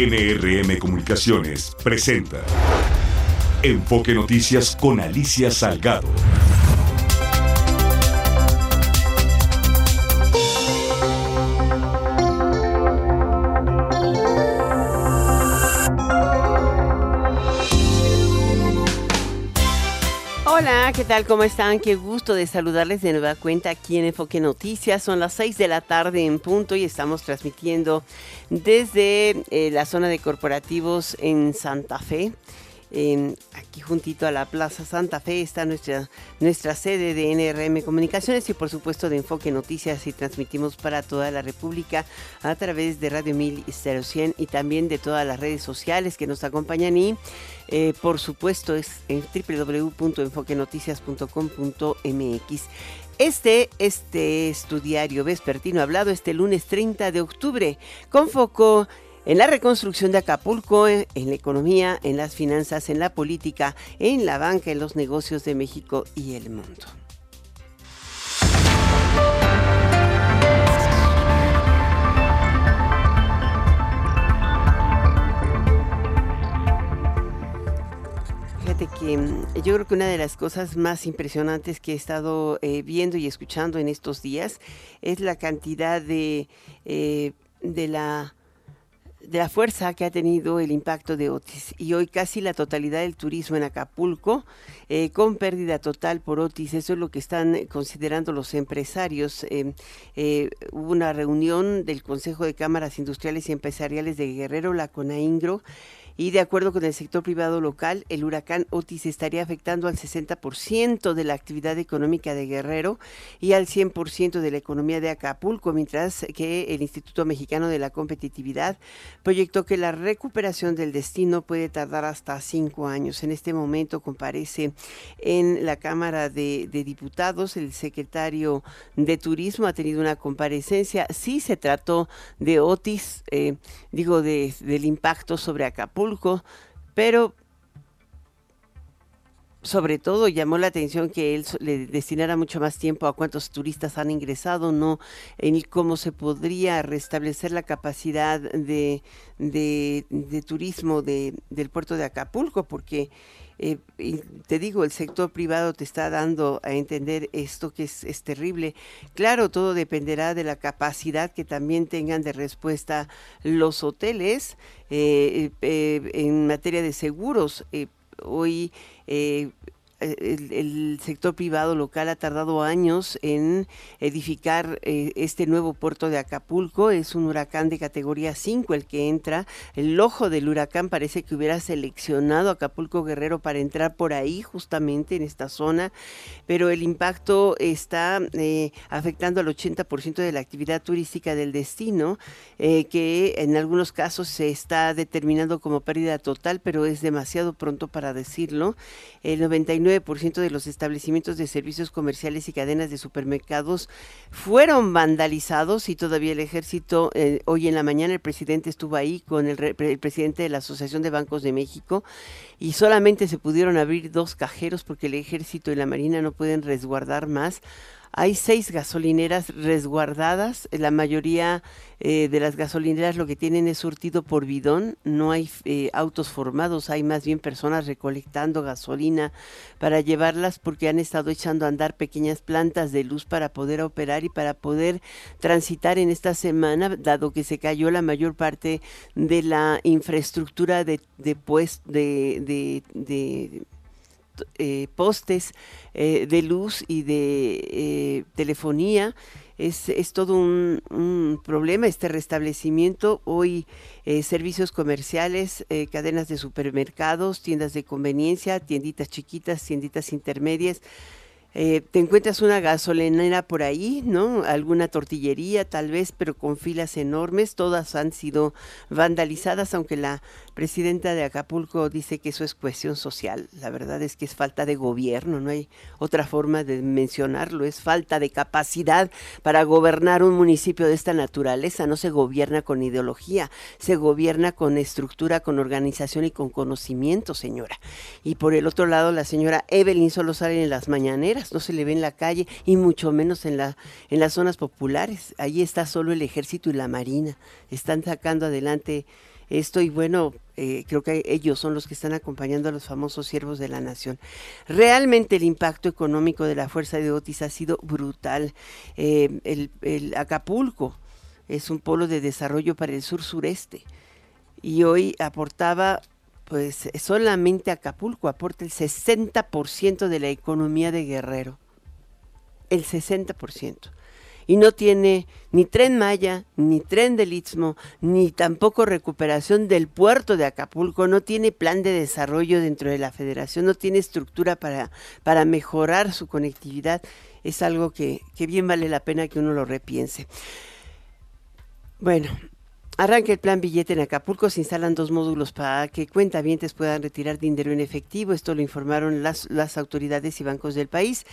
NRM Comunicaciones presenta Enfoque Noticias con Alicia Salgado. Tal? ¿Cómo están? Qué gusto de saludarles de nueva cuenta aquí en Enfoque Noticias. Son las 6 de la tarde en punto y estamos transmitiendo desde eh, la zona de corporativos en Santa Fe aquí juntito a la Plaza Santa Fe está nuestra, nuestra sede de NRM Comunicaciones y por supuesto de Enfoque Noticias y transmitimos para toda la República a través de Radio 1000 y 100 y también de todas las redes sociales que nos acompañan y eh, por supuesto es en www.enfoquenoticias.com.mx. Este, este estudiario vespertino hablado este lunes 30 de octubre con foco en la reconstrucción de Acapulco, en la economía, en las finanzas, en la política, en la banca, en los negocios de México y el mundo. Fíjate que mm, yo creo que una de las cosas más impresionantes que he estado eh, viendo y escuchando en estos días es la cantidad de, eh, de la de la fuerza que ha tenido el impacto de Otis. Y hoy casi la totalidad del turismo en Acapulco, eh, con pérdida total por Otis, eso es lo que están considerando los empresarios. Eh, eh, hubo una reunión del Consejo de Cámaras Industriales y Empresariales de Guerrero, la CONAINGRO, y de acuerdo con el sector privado local, el huracán Otis estaría afectando al 60% de la actividad económica de Guerrero y al 100% de la economía de Acapulco, mientras que el Instituto Mexicano de la Competitividad proyectó que la recuperación del destino puede tardar hasta cinco años. En este momento comparece en la Cámara de, Diputados el secretario de Turismo ha tenido una comparecencia. Sí se trató de Otis, eh, digo, del impacto sobre Acapulco pero sobre todo llamó la atención que él le destinara mucho más tiempo a cuántos turistas han ingresado, no en cómo se podría restablecer la capacidad de, de, turismo de, del puerto de Acapulco, porque eh, te digo, el sector privado te está dando a entender esto que es, es, terrible. Claro, todo dependerá de la capacidad que también tengan de respuesta los hoteles eh, eh, en materia de seguros. hoy el, sector privado local ha tardado años en edificar eh, este nuevo puerto de Acapulco. Es un huracán de categoría 5 el que entra. El ojo del huracán parece que hubiera seleccionado Acapulco Guerrero para entrar por ahí, justamente en esta zona, pero el impacto está eh, afectando al 80% de la actividad turística del destino, eh, que en algunos casos se está determinando como pérdida total, pero es demasiado pronto para decirlo. El 99 ciento de los establecimientos de servicios comerciales y cadenas de supermercados fueron vandalizados y todavía el ejército, eh, hoy en la mañana el presidente estuvo ahí con el, el presidente de la Asociación de Bancos de México y solamente se pudieron abrir dos cajeros porque el ejército y la marina no pueden resguardar más hay seis gasolineras resguardadas, la mayoría eh, de las gasolineras lo que tienen es surtido por bidón, no hay eh, autos formados, hay más bien personas recolectando gasolina para llevarlas porque han estado echando a andar pequeñas plantas de luz para poder operar y para poder transitar en esta semana, dado que se cayó la mayor parte de la infraestructura de, de, de, de eh, postes eh, de luz y de eh, telefonía. Es, es todo un, un, problema este restablecimiento. Hoy servicios comerciales, cadenas de supermercados, tiendas de conveniencia, tienditas chiquitas, tienditas intermedias, eh, te encuentras una gasolinera por ahí, ¿no? Alguna tortillería tal vez, pero con filas enormes. Todas han sido vandalizadas, aunque la presidenta de Acapulco dice que eso es cuestión social. La verdad es que es falta de gobierno, no hay otra forma de mencionarlo. Es falta de capacidad para gobernar un municipio de esta naturaleza. No se gobierna con ideología, se gobierna con estructura, con organización y con conocimiento, señora. Y por el otro lado, la señora Evelyn solo sale en las mañaneras no se le ve en la calle y mucho menos en, la, en las zonas populares. Ahí está solo el ejército y la marina. Están sacando adelante esto y bueno, eh, creo que ellos son los que están acompañando a los famosos siervos de la nación. Realmente el impacto económico de la fuerza de Otis ha sido brutal. Eh, el, el Acapulco es un polo de desarrollo para el sur sureste y hoy aportaba pues solamente Acapulco aporta el 60% de la economía de Guerrero. El 60% y no tiene ni tren Maya, ni tren del Istmo, ni tampoco recuperación del puerto de Acapulco, no tiene plan de desarrollo dentro de la federación, no tiene estructura para, para mejorar su conectividad, es algo que, que bien vale la pena que uno lo repiense. Bueno, Arranca el plan billete en Acapulco, se instalan dos módulos para que cuentavientes puedan retirar dinero en efectivo. Esto lo informaron las, las autoridades y bancos del país.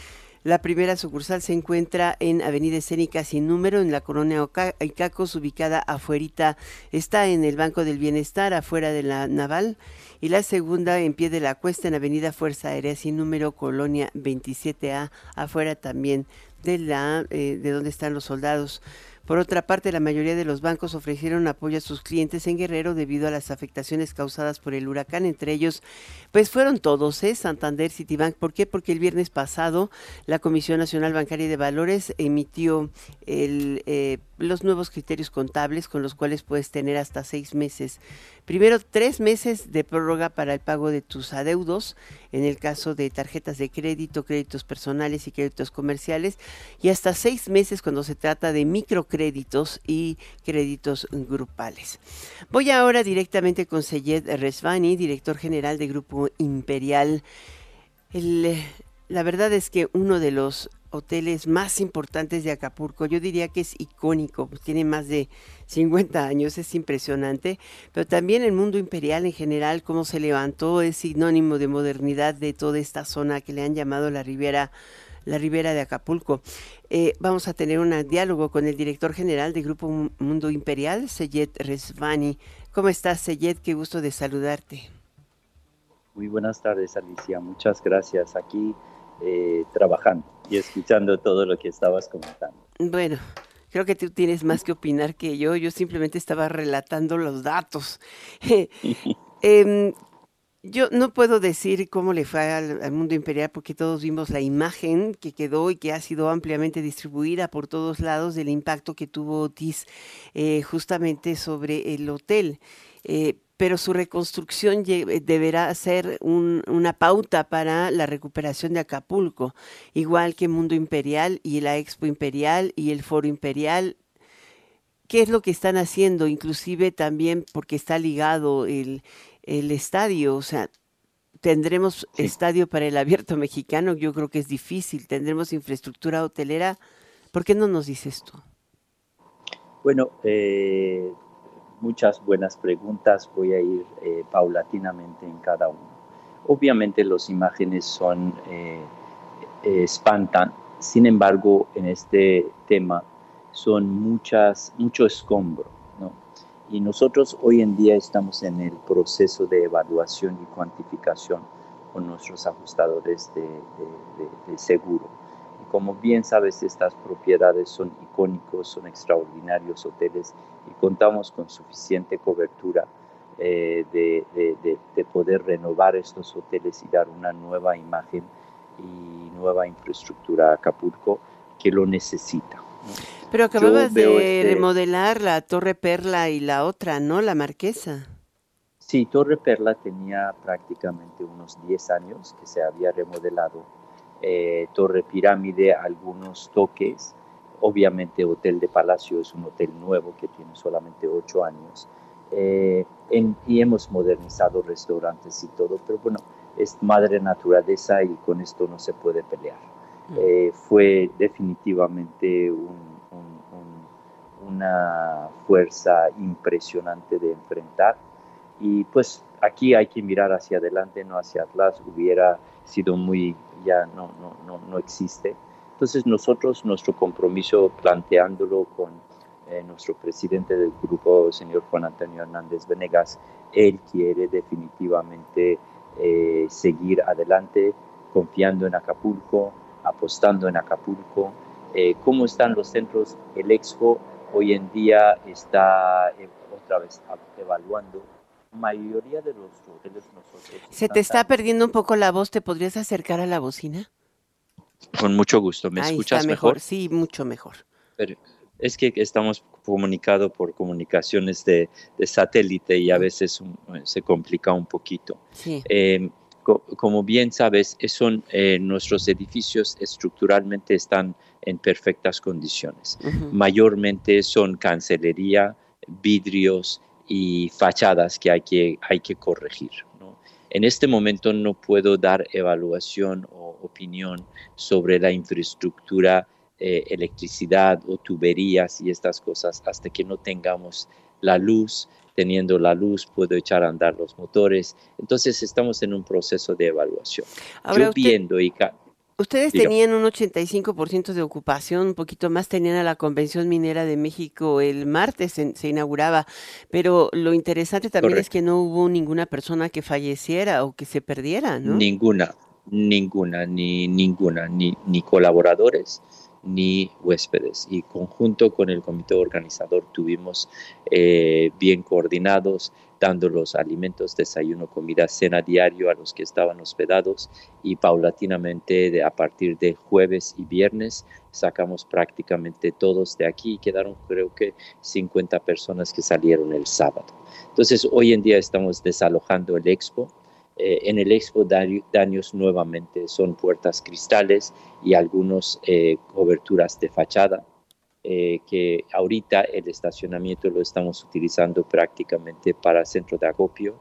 La primera sucursal se encuentra en Avenida Escénica sin número, en la colonia Icacos, ubicada afuerita, está en el Banco del Bienestar, afuera de la Naval, y la segunda en pie de la cuesta, en Avenida Fuerza Aérea sin número, colonia 27A, afuera también de la eh, de donde están los soldados. Por otra parte, la mayoría de los bancos ofrecieron apoyo a sus clientes en Guerrero debido a las afectaciones causadas por el huracán. Entre ellos, pues fueron todos, ¿eh? Santander, Citibank. ¿Por qué? Porque el viernes pasado la Comisión Nacional Bancaria de Valores emitió eh, los nuevos criterios contables con los cuales puedes tener hasta seis meses. Primero, tres meses de prórroga para el pago de tus adeudos, en el caso de tarjetas de crédito, créditos personales y créditos comerciales, y hasta seis meses cuando se trata de microcréditos y créditos grupales. Voy ahora directamente con Seyed Resvani, director general de Grupo Imperial. la verdad es que uno de los hoteles más importantes de Acapulco. Yo diría que es icónico, pues, tiene más de 50 años, es impresionante, pero también el mundo imperial en general, cómo se levantó, es sinónimo de modernidad de toda esta zona que le han llamado la Ribera la Ribera de Acapulco. Eh, vamos a tener un diálogo con el director general del Grupo Mundo Imperial, Seyed Resvani. ¿Cómo estás, Seyed? Qué gusto de saludarte. Muy buenas tardes, Alicia. Muchas gracias. Aquí eh, trabajando y escuchando todo lo que estabas comentando. Bueno, creo que tú tienes más que opinar que yo. Yo simplemente estaba relatando los datos. Em, yo no puedo decir cómo le fue al, mundo imperial porque todos vimos la imagen que quedó y que ha sido ampliamente distribuida por todos lados del impacto que tuvo Otis eh, justamente sobre el hotel. Eh, pero su reconstrucción deberá ser una pauta para la recuperación de Acapulco, igual que Mundo Imperial y la Expo Imperial y el Foro Imperial. ¿Qué es lo que están haciendo? Inclusive también porque está ligado el, estadio, o sea, tendremos estadio para el abierto mexicano, yo creo que es difícil, tendremos infraestructura hotelera. ¿Por qué no nos dices esto? Bueno, eh, muchas buenas preguntas, voy a ir eh, paulatinamente en cada uno. Obviamente las imágenes son, eh, eh, espantan, sin embargo en este tema son muchas, mucho escombro, ¿no? Y nosotros hoy en día estamos en el proceso de evaluación y cuantificación con nuestros ajustadores de, de seguro como bien sabes, estas propiedades son icónicos, son extraordinarios hoteles y contamos con suficiente cobertura eh, de, poder renovar estos hoteles y dar una nueva imagen y nueva infraestructura a Acapulco que lo necesita. Pero acababas de este remodelar la Torre Perla y la otra, ¿no? La Marquesa. Sí, Torre Perla tenía prácticamente unos 10 años que se había remodelado eh, Torre Pirámide, algunos toques. Obviamente Hotel de Palacio es un hotel nuevo que tiene solamente ocho años. Eh, y hemos modernizado restaurantes y todo, pero bueno, es madre naturaleza y con esto no se puede pelear. Mm. Eh, fue definitivamente una fuerza impresionante de enfrentar y pues aquí hay que mirar hacia adelante, no hacia atrás. Hubiera sido muy, ya no, no, no, no existe. Entonces nosotros, nuestro compromiso planteándolo con eh, nuestro presidente del grupo, señor Juan Antonio Hernández Venegas, él quiere definitivamente eh, seguir adelante confiando en Acapulco, apostando en Acapulco. Eh, ¿Cómo están los centros? El Expo hoy en día está otra vez evaluando. Mayoría de los hoteles nosotros. Se te está perdiendo un poco la voz, ¿te podrías acercar a la bocina? Con mucho gusto. ¿Me escuchas mejor? Sí, mucho mejor. es que estamos comunicados por comunicaciones de, satélite y a veces se complica un poquito. Sí. Em, como bien sabes, son, eh, nuestros edificios estructuralmente están en perfectas condiciones. Mayormente son cancelería, vidrios y fachadas que hay que, hay que corregir. En este momento no puedo dar evaluación o opinión sobre la infraestructura, eh, electricidad o tuberías y estas cosas hasta que no tengamos la luz. Teniendo la luz puedo echar a andar los motores. Entonces estamos en un proceso de evaluación. Yo viendo y Ustedes tenían un 85% de ocupación, un poquito más tenían a la Convención Minera de México el martes, se, inauguraba, pero lo interesante también es que no hubo ninguna persona que falleciera o que se perdiera, ¿no? Ninguna, ninguna, ni ninguna, ni, ni colaboradores, ni huéspedes. Y conjunto con el comité organizador tuvimos eh, bien coordinados, dando los alimentos, desayuno, comida, cena diario a los que estaban hospedados y paulatinamente de, a partir de jueves y viernes sacamos prácticamente todos de aquí quedaron creo que 50 personas que salieron el sábado. Entonces hoy en día estamos desalojando el expo eh, en el Expo daños nuevamente son puertas cristales y algunas eh, coberturas de fachada, eh, que ahorita el estacionamiento lo estamos utilizando prácticamente para centro de acopio,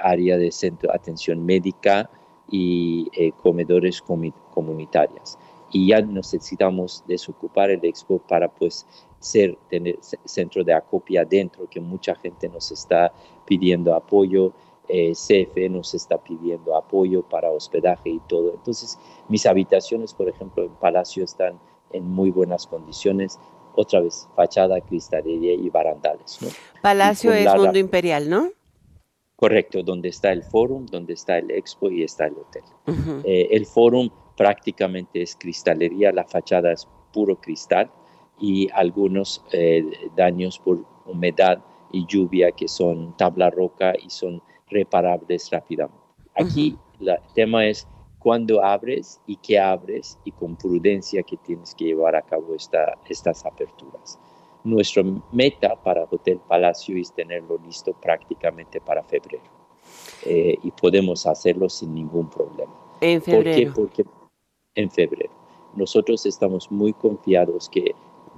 área de centro atención médica y comedores comunitarias. Y ya necesitamos desocupar el Expo para pues ser tener centro de acopio adentro, que mucha gente nos está pidiendo apoyo eh, CFE nos está pidiendo apoyo para hospedaje y todo. Entonces, mis habitaciones, por ejemplo, en Palacio están en muy buenas condiciones. Otra vez, fachada, cristalería y barandales. Palacio es Mundo Imperial, ¿no? Correcto, donde está el Forum, donde está el Expo y está el hotel. Eh, el Forum prácticamente es cristalería, la fachada es puro cristal y algunos eh, daños por humedad y lluvia que son tabla roca y son reparables rápidamente. Aquí el tema es cuándo abres y qué abres y con prudencia que tienes que llevar a cabo esta, estas aperturas. Nuestra meta para Hotel Palacio es tenerlo listo prácticamente para febrero eh, y podemos hacerlo sin ningún problema. En febrero. ¿Por qué? Porque en febrero. Nosotros estamos muy confiados que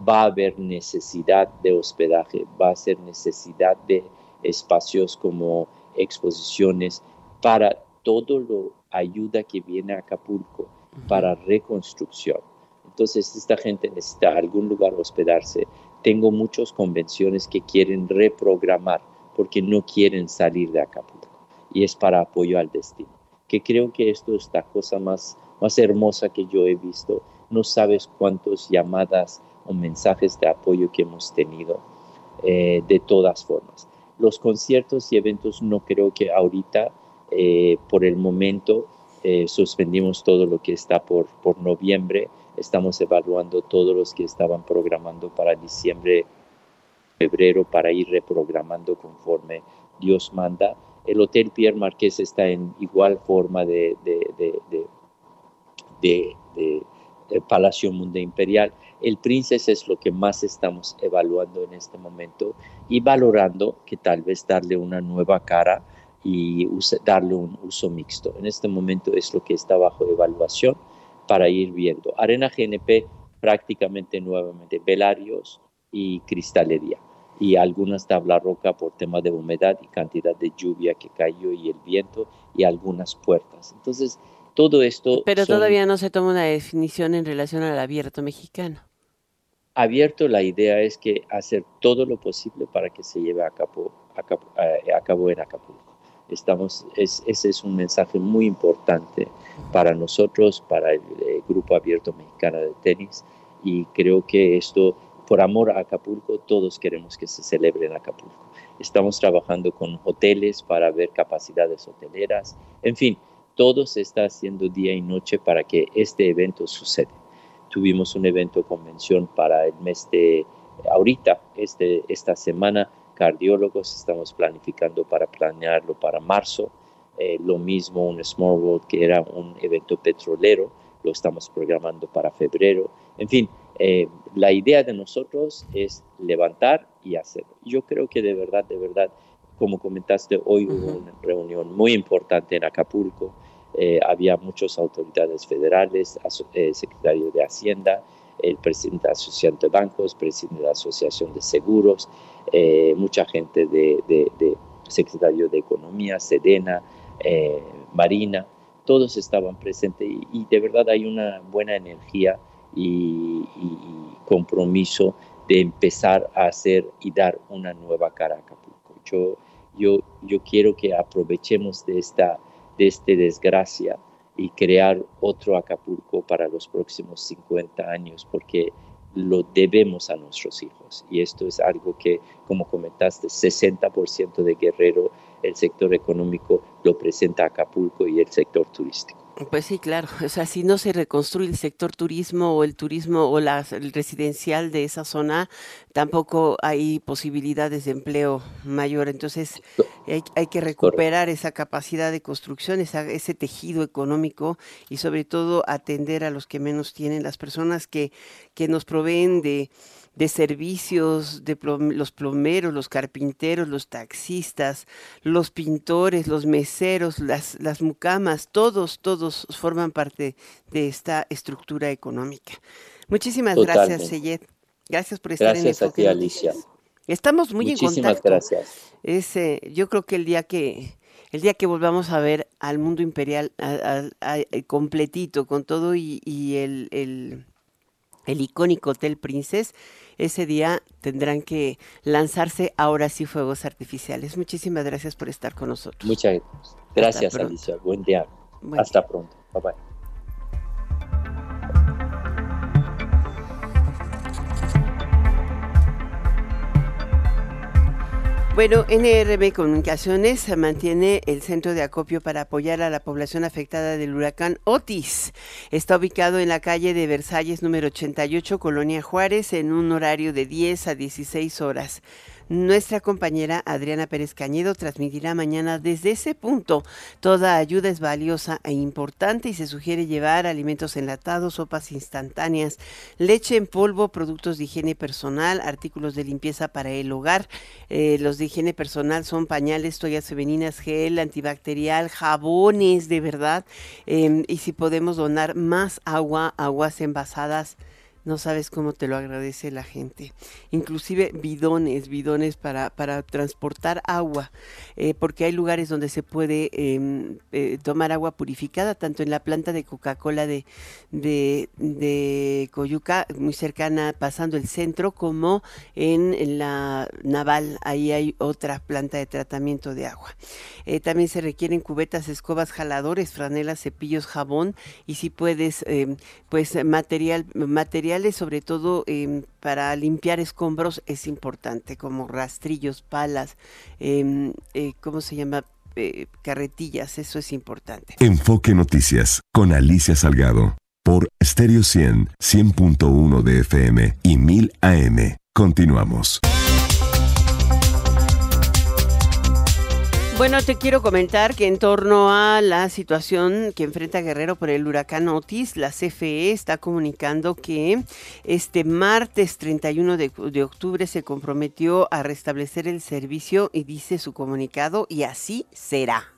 va a haber necesidad de hospedaje, va a ser necesidad de espacios como exposiciones para todo lo ayuda que viene a Acapulco para reconstrucción. Entonces esta gente necesita algún lugar hospedarse. Tengo muchas convenciones que quieren reprogramar porque no quieren salir de Acapulco y es para apoyo al destino. Que creo que esto es la cosa más, más hermosa que yo he visto. No sabes cuántas llamadas o mensajes de apoyo que hemos tenido eh, de todas formas. Los conciertos y eventos no creo que ahorita, eh, por el momento, eh, suspendimos todo lo que está por, por noviembre. Estamos evaluando todos los que estaban programando para diciembre, febrero, para ir reprogramando conforme Dios manda. El Hotel Pierre Marqués está en igual forma de, de, de, de Palacio Mundo Imperial. El Princess es lo que más estamos evaluando en este momento y valorando que tal vez darle una nueva cara y darle un uso mixto. En este momento es lo que está bajo evaluación para ir viendo. Arena GNP prácticamente nuevamente velarios y cristalería y algunas tabla roca por tema de humedad y cantidad de lluvia que cayó y el viento y algunas puertas. Entonces, todo esto... Pero todavía no se toma una definición en relación al abierto mexicano abierto, la idea es que hacer todo lo posible para que se lleve a cabo, a cabo, en Acapulco. Estamos, ese es un mensaje muy importante para nosotros, para el, Grupo Abierto Mexicano de Tenis, y creo que esto, por amor a Acapulco, todos queremos que se celebre en Acapulco. Estamos trabajando con hoteles para ver capacidades hoteleras, en fin, todo se está haciendo día y noche para que este evento suceda. Tuvimos un evento convención para el mes de ahorita, este, esta semana, cardiólogos, estamos planificando para planearlo para marzo. Eh, lo mismo un Small World que era un evento petrolero, lo estamos programando para febrero. En fin, eh, la idea de nosotros es levantar y hacerlo. Yo creo que de verdad, de verdad, como comentaste, hoy hubo una reunión muy importante en Acapulco. Eh, había muchas autoridades federales, eh, secretario de Hacienda, el presidente de la Asociación de Bancos, presidente de la Asociación de Seguros, mucha gente de, de, secretario de Economía, Sedena, Marina, todos estaban presentes y, de verdad hay una buena energía y, compromiso de empezar a hacer y dar una nueva cara a Acapulco. Yo, yo, yo quiero que aprovechemos de esta, de este desgracia y crear otro Acapulco para los próximos 50 años, porque lo debemos a nuestros hijos. Y esto es algo que, como comentaste, 60% de Guerrero, el sector económico, lo presenta Acapulco y el sector turístico. Pues sí, claro. O sea, si no se reconstruye el sector turismo o el turismo o la, el residencial de esa zona, tampoco hay posibilidades de empleo mayor. Entonces, hay, que recuperar esa capacidad de construcción, ese tejido económico y sobre todo atender a los que menos tienen, las personas que, que nos proveen de de servicios, de los plomeros, los carpinteros, los taxistas, los pintores, los meseros, las, las mucamas, todos, todos forman parte de esta estructura económica. Muchísimas gracias, Seyed. Gracias por estar en el ti, Alicia. Estamos muy en contacto. gracias. Es, yo creo que el día que el día que volvamos a ver al mundo imperial completito con todo y, el, el, el icónico Hotel Princess, ese día tendrán que lanzarse ahora sí fuegos artificiales. Muchísimas gracias por estar con nosotros. Muchas gracias, Alicia. Buen día. Hasta pronto. Bye bye. Bueno, NRB Comunicaciones mantiene el centro de acopio para apoyar a la población afectada del huracán Otis. Está ubicado en la calle de Versalles número 88, Colonia Juárez, en un horario de 10 a 16 horas. Nuestra compañera Adriana Pérez Cañedo transmitirá mañana desde ese punto. Toda ayuda es valiosa e importante y se sugiere llevar alimentos enlatados, sopas instantáneas, leche en polvo, productos de higiene personal, artículos de limpieza para el hogar. Eh, los de higiene personal son pañales, toallas femeninas, gel antibacterial, jabones, de verdad. Em, y si podemos donar más agua, aguas envasadas no sabes cómo te lo agradece la gente. Inclusive bidones, bidones para, para transportar agua, eh, porque hay lugares donde se puede em, eh, tomar agua purificada, tanto en la planta de Coca-Cola de, de, Coyuca, muy cercana, pasando el centro, como en, la Naval, ahí hay otra planta de tratamiento de agua. Eh, también se requieren cubetas, escobas, jaladores, franelas, cepillos, jabón, y si puedes, em, pues material, material sobre todo em, para limpiar escombros, es importante, como rastrillos, palas, em, eh, ¿cómo se llama? Eh, carretillas, eso es importante. Enfoque Noticias con Alicia Salgado por Stereo 100, 100.1 de FM y 1000 AM. Continuamos. Bueno, te quiero comentar que en torno a la situación que enfrenta Guerrero por el huracán Otis, la CFE está comunicando que este martes 31 de, de, octubre se comprometió a restablecer el servicio y dice su comunicado y así será.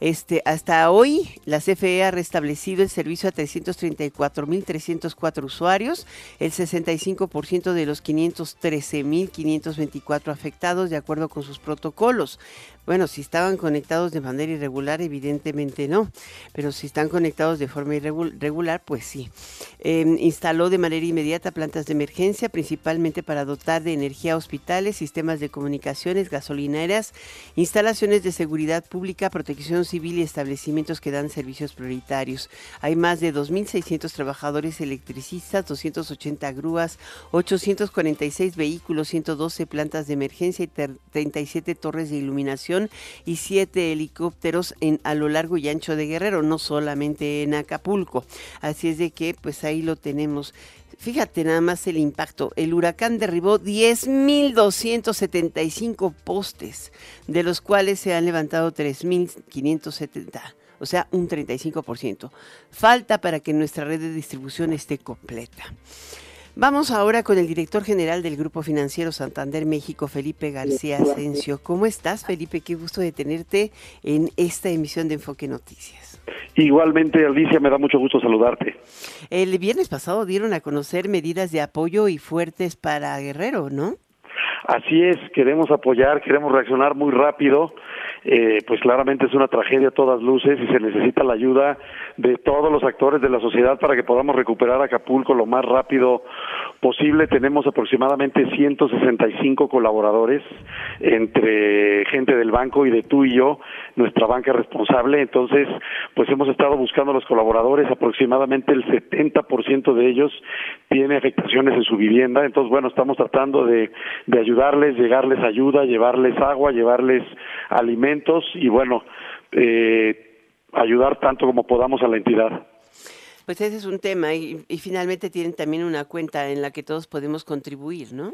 Este, hasta hoy, la CFE ha restablecido el servicio a 334.304 usuarios, el 65% de los 513.524 afectados de acuerdo con sus protocolos. Bueno, si estaban conectados de manera irregular, evidentemente no, pero si están conectados de forma irregular, pues sí. Em, instaló de manera inmediata plantas de emergencia, principalmente para dotar de energía hospitales, sistemas de comunicaciones, gasolineras, instalaciones de seguridad pública, protección civil y establecimientos que dan servicios prioritarios. Hay más de 2.600 trabajadores electricistas, 280 grúas, 846 vehículos, 112 plantas de emergencia y 37 torres de iluminación y 7 helicópteros en, a lo largo y ancho de Guerrero, no solamente en Acapulco. Así es de que pues ahí lo tenemos. Fíjate nada más el impacto. El huracán derribó 10.275 postes, de los cuales se han levantado 3.570, o sea, un 35%. Falta para que nuestra red de distribución esté completa. Vamos ahora con el director general del Grupo Financiero Santander México, Felipe García Asensio. ¿Cómo estás, Felipe? Qué gusto de tenerte en esta emisión de Enfoque Noticias. Igualmente, Alicia, me da mucho gusto saludarte. El viernes pasado dieron a conocer medidas de apoyo y fuertes para Guerrero, ¿no? Así es, queremos apoyar, queremos reaccionar muy rápido. Eh, pues claramente es una tragedia a todas luces y se necesita la ayuda de todos los actores de la sociedad para que podamos recuperar Acapulco lo más rápido posible. Tenemos aproximadamente 165 colaboradores entre gente del banco y de tú y yo, nuestra banca responsable. Entonces, pues hemos estado buscando a los colaboradores, aproximadamente el 70% de ellos tiene afectaciones en su vivienda. Entonces, bueno, estamos tratando de, de ayudarles, llegarles ayuda, llevarles agua, llevarles alimentos y bueno, eh, ayudar tanto como podamos a la entidad. Pues ese es un tema y, finalmente tienen también una cuenta en la que todos podemos contribuir, ¿no?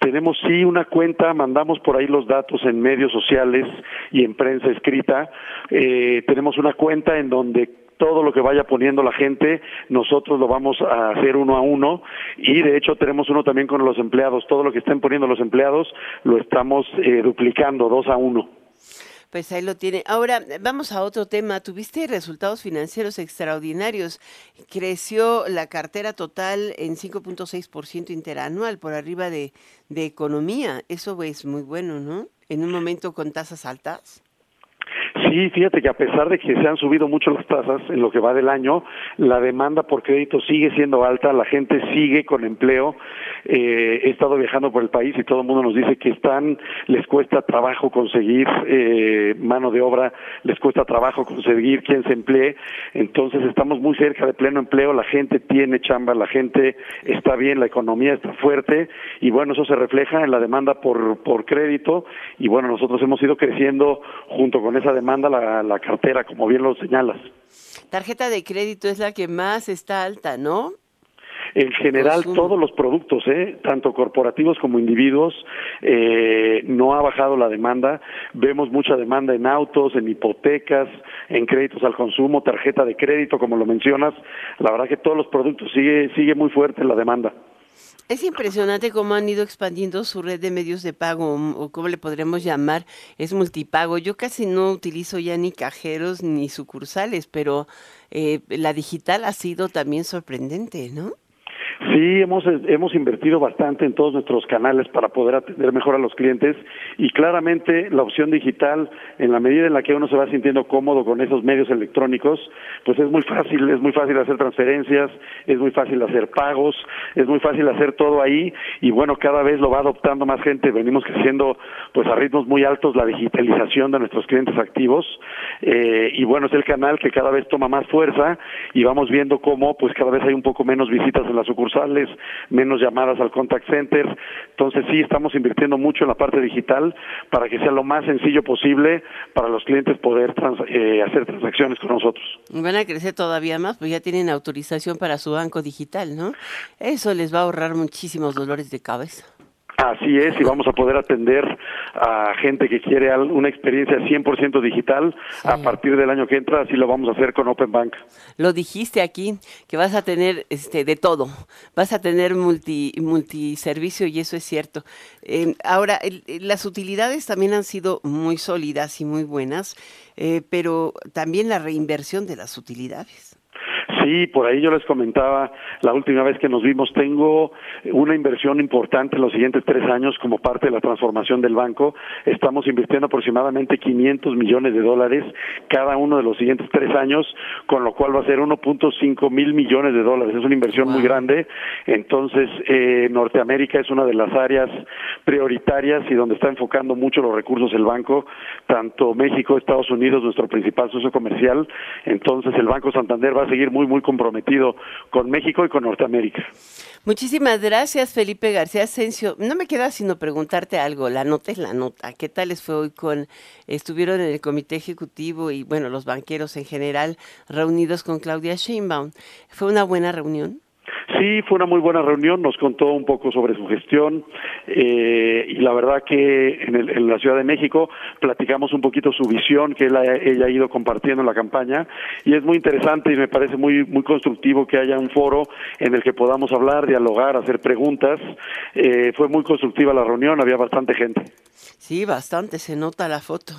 Tenemos sí una cuenta, mandamos por ahí los datos en medios sociales y en prensa escrita. Eh, tenemos una cuenta en donde todo lo que vaya poniendo la gente, nosotros lo vamos a hacer uno a uno y de hecho tenemos uno también con los empleados, todo lo que estén poniendo los empleados lo estamos eh, duplicando dos a uno. Pues ahí lo tiene. Ahora, vamos a otro tema. Tuviste resultados financieros extraordinarios. Creció la cartera total en 5.6% interanual, por arriba de, de economía. Eso es muy bueno, ¿no? En un momento con tasas altas. Sí, fíjate que a pesar de que se han subido mucho las tasas en lo que va del año, la demanda por crédito sigue siendo alta, la gente sigue con empleo. Eh, he estado viajando por el país y todo el mundo nos dice que están, les cuesta trabajo conseguir eh, mano de obra, les cuesta trabajo conseguir quien se emplee. Entonces estamos muy cerca de pleno empleo, la gente tiene chamba, la gente está bien, la economía está fuerte y bueno, eso se refleja en la demanda por, por crédito y bueno, nosotros hemos ido creciendo junto con esa demanda manda la, cartera, como bien lo señalas. Tarjeta de crédito es la que más está alta, ¿no? En general, todos los productos, ¿eh? tanto corporativos como individuos, eh, no ha bajado la demanda. Vemos mucha demanda en autos, en hipotecas, en créditos al consumo, tarjeta de crédito, como lo mencionas. La verdad que todos los productos sigue sigue muy fuerte la demanda. Es impresionante cómo han ido expandiendo su red de medios de pago, o cómo le podremos llamar, es multipago. Yo casi no utilizo ya ni cajeros ni sucursales, pero eh, la digital ha sido también sorprendente, ¿no? Sí, hemos, hemos invertido bastante en todos nuestros canales para poder atender mejor a los clientes y claramente la opción digital, en la medida en la que uno se va sintiendo cómodo con esos medios electrónicos, pues es muy fácil, es muy fácil hacer transferencias, es muy fácil hacer pagos, es muy fácil hacer todo ahí y bueno, cada vez lo va adoptando más gente, venimos creciendo pues a ritmos muy altos la digitalización de nuestros clientes activos eh, y bueno, es el canal que cada vez toma más fuerza y vamos viendo cómo pues cada vez hay un poco menos visitas en la sucursal menos llamadas al contact center. Entonces sí, estamos invirtiendo mucho en la parte digital para que sea lo más sencillo posible para los clientes poder eh, hacer transacciones con nosotros. Van a crecer todavía más, pues ya tienen autorización para su banco digital, ¿no? Eso les va a ahorrar muchísimos dolores de cabeza. Así es, y vamos a poder atender a gente que quiere una experiencia 100% digital a partir del año que entra, así lo vamos a hacer con Open Bank. Lo dijiste aquí, que vas a tener este de todo, vas a tener multi multiservicio y eso es cierto. Eh, ahora, las utilidades también han sido muy sólidas y muy buenas, eh, pero también la reinversión de las utilidades. Sí, por ahí yo les comentaba la última vez que nos vimos, tengo una inversión importante en los siguientes tres años como parte de la transformación del banco. Estamos invirtiendo aproximadamente 500 millones de dólares cada uno de los siguientes tres años, con lo cual va a ser 1.5 mil millones de dólares. Es una inversión muy grande. Entonces, eh, Norteamérica es una de las áreas prioritarias y donde está enfocando mucho los recursos el banco, tanto México, Estados Unidos, nuestro principal socio comercial. Entonces, el Banco Santander va a seguir muy, muy comprometido con México y con Norteamérica. Muchísimas gracias, Felipe García Asensio. No me queda sino preguntarte algo. La nota es la nota. ¿Qué tal les fue hoy con, estuvieron en el comité ejecutivo y, bueno, los banqueros en general reunidos con Claudia Sheinbaum? ¿Fue una buena reunión? Sí, fue una muy buena reunión, nos contó un poco sobre su gestión eh, y la verdad que en, la Ciudad de México platicamos un poquito su visión que ella ha ido compartiendo en la campaña y es muy interesante y me parece muy muy constructivo que haya un foro en el que podamos hablar, dialogar, hacer preguntas. Eh, fue muy constructiva la reunión, había bastante gente. Sí, bastante, se nota la foto.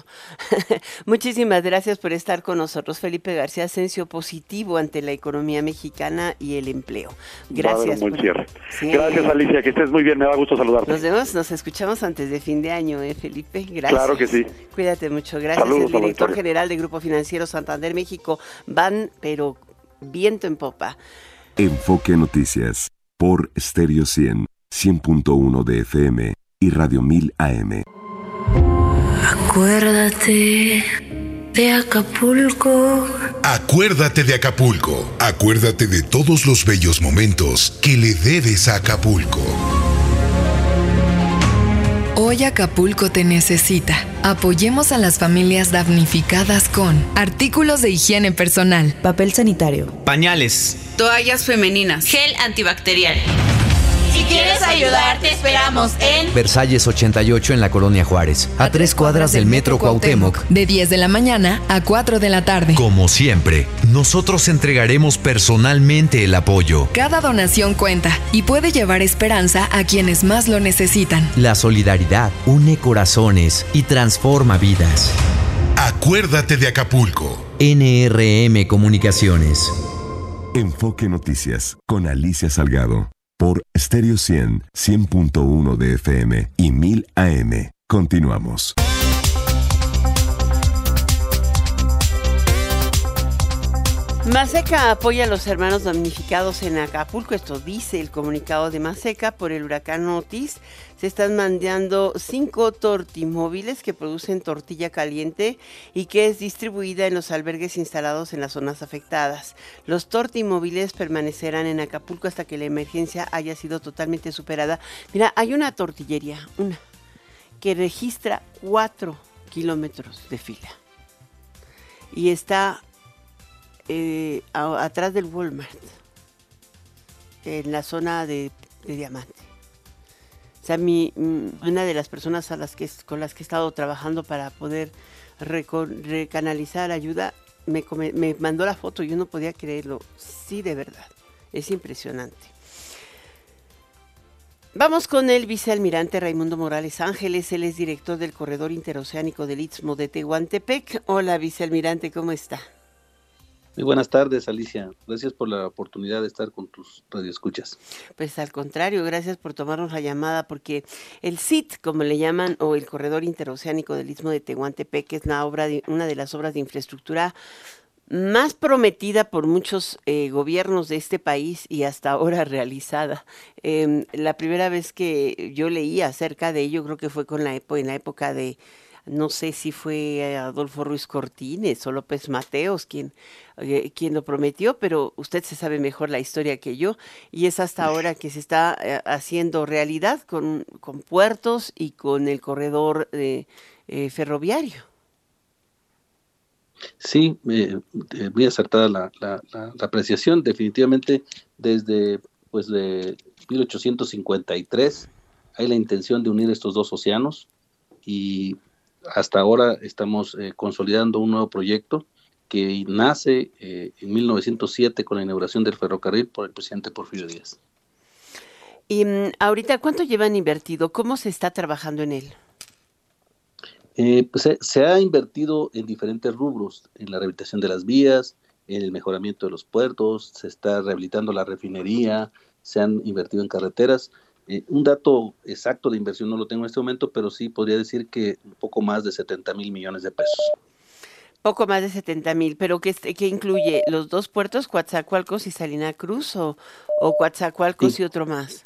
Muchísimas gracias por estar con nosotros, Felipe García Asensio, positivo ante la economía mexicana y el empleo. Gracias. Gracias, Alicia, que estés muy bien, me da gusto saludarte. Nos vemos, nos escuchamos antes de fin de año, ¿eh, Felipe? Gracias. Claro que sí. Cuídate mucho, gracias. el director general de Grupo Financiero Santander México, van, pero viento en popa. Enfoque Noticias, por Stereo 100, 100.1 de FM y Radio 1000 AM. Acuérdate de Acapulco. Acuérdate de Acapulco. Acuérdate de todos los bellos momentos que le debes a Acapulco. Hoy Acapulco te necesita. Apoyemos a las familias damnificadas con artículos de higiene personal, papel sanitario, pañales, toallas femeninas, gel antibacterial. Si quieres ayudar, te esperamos en Versalles 88 en la Colonia Juárez, a, tres cuadras del Metro Cuauhtémoc. De 10 de la mañana a 4 de la tarde. Como siempre, nosotros entregaremos personalmente el apoyo. Cada donación cuenta y puede llevar esperanza a quienes más lo necesitan. La solidaridad une corazones y transforma vidas. Acuérdate de Acapulco. NRM Comunicaciones. Enfoque Noticias con Alicia Salgado por Stereo 100, 100.1 de FM y 1000 AM. Continuamos. Maseca apoya a los hermanos damnificados en Acapulco. Esto dice el comunicado de Maseca por el huracán Otis. Se están mandando cinco tortimóviles que producen tortilla caliente y que es distribuida en los albergues instalados en las zonas afectadas. Los tortimóviles permanecerán en Acapulco hasta que la emergencia haya sido totalmente superada. Mira, hay una tortillería, una, que registra cuatro kilómetros de fila. Y está eh, atrás del Walmart, en la zona de, Diamante. O sea, mi, una de las personas a las que, con las que he estado trabajando para poder recanalizar ayuda, me, me mandó la foto, yo no podía creerlo. Sí, de verdad, es impresionante. Vamos con el vicealmirante Raimundo Morales Ángeles, él es director del Corredor Interoceánico del Istmo de Tehuantepec. Hola, vicealmirante, ¿cómo está? Muy buenas tardes, Alicia. Gracias por la oportunidad de estar con tus radioescuchas. Pues al contrario, gracias por tomarnos la llamada, porque el CIT, como le llaman, o el Corredor Interoceánico del Istmo de Tehuantepec, es una, obra de, una de las obras de infraestructura más prometida por muchos eh, gobiernos de este país y hasta ahora realizada. Em, la primera vez que yo leí acerca de ello creo que fue con la en la época de no sé si fue Adolfo Ruiz Cortines o López Mateos quien, eh, quien lo prometió, pero usted se sabe mejor la historia que yo y es hasta ahora que se está eh, haciendo realidad con, con, puertos y con el corredor eh, ferroviario. Sí, muy acertada la, la, apreciación. Definitivamente desde pues de 1853 hay la intención de unir estos dos océanos y hasta ahora estamos eh, consolidando un nuevo proyecto que nace eh, en 1907 con la inauguración del ferrocarril por el presidente Porfirio Díaz. Y mm, ahorita, ¿cuánto llevan invertido? ¿Cómo se está trabajando en él? Eh, pues se, ha invertido en diferentes rubros, en la rehabilitación de las vías, en el mejoramiento de los puertos, se está rehabilitando la refinería, se han invertido en carreteras. Eh, un dato exacto de inversión no lo tengo en este momento, pero sí podría decir que un poco más de 70 mil millones de pesos. Poco más de 70 mil, pero ¿qué, ¿qué, incluye? ¿Los dos puertos, Coatzacoalcos y Salina Cruz, o, o Coatzacoalcos y otro más?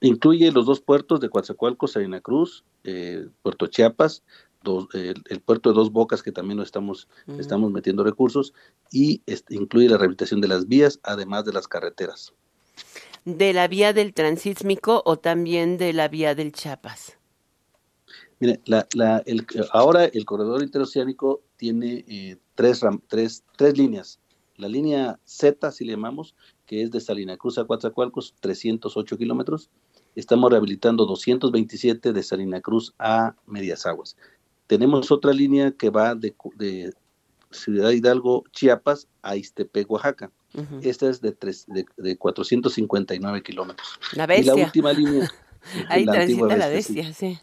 Incluye los dos puertos de Coatzacoalcos, Salina Cruz, eh, Puerto Chiapas, el, puerto de Dos Bocas, que también lo estamos, estamos metiendo recursos, y incluye la rehabilitación de las vías, además de las carreteras. ¿De la vía del transísmico o también de la vía del Chiapas? Mire, la, la, el, ahora el corredor interoceánico tiene eh, tres, tres, tres líneas. La línea Z, si le llamamos, que es de Salina Cruz a Coatzacoalcos, 308 kilómetros. Estamos rehabilitando 227 de Salina Cruz a Medias Aguas. Tenemos otra línea que va de, Ciudad Hidalgo, Chiapas, a Iztepec, Oaxaca. Esta es de, tres, de, 459 kilómetros. La bestia. Y la última línea. Ahí transita la bestia, sí.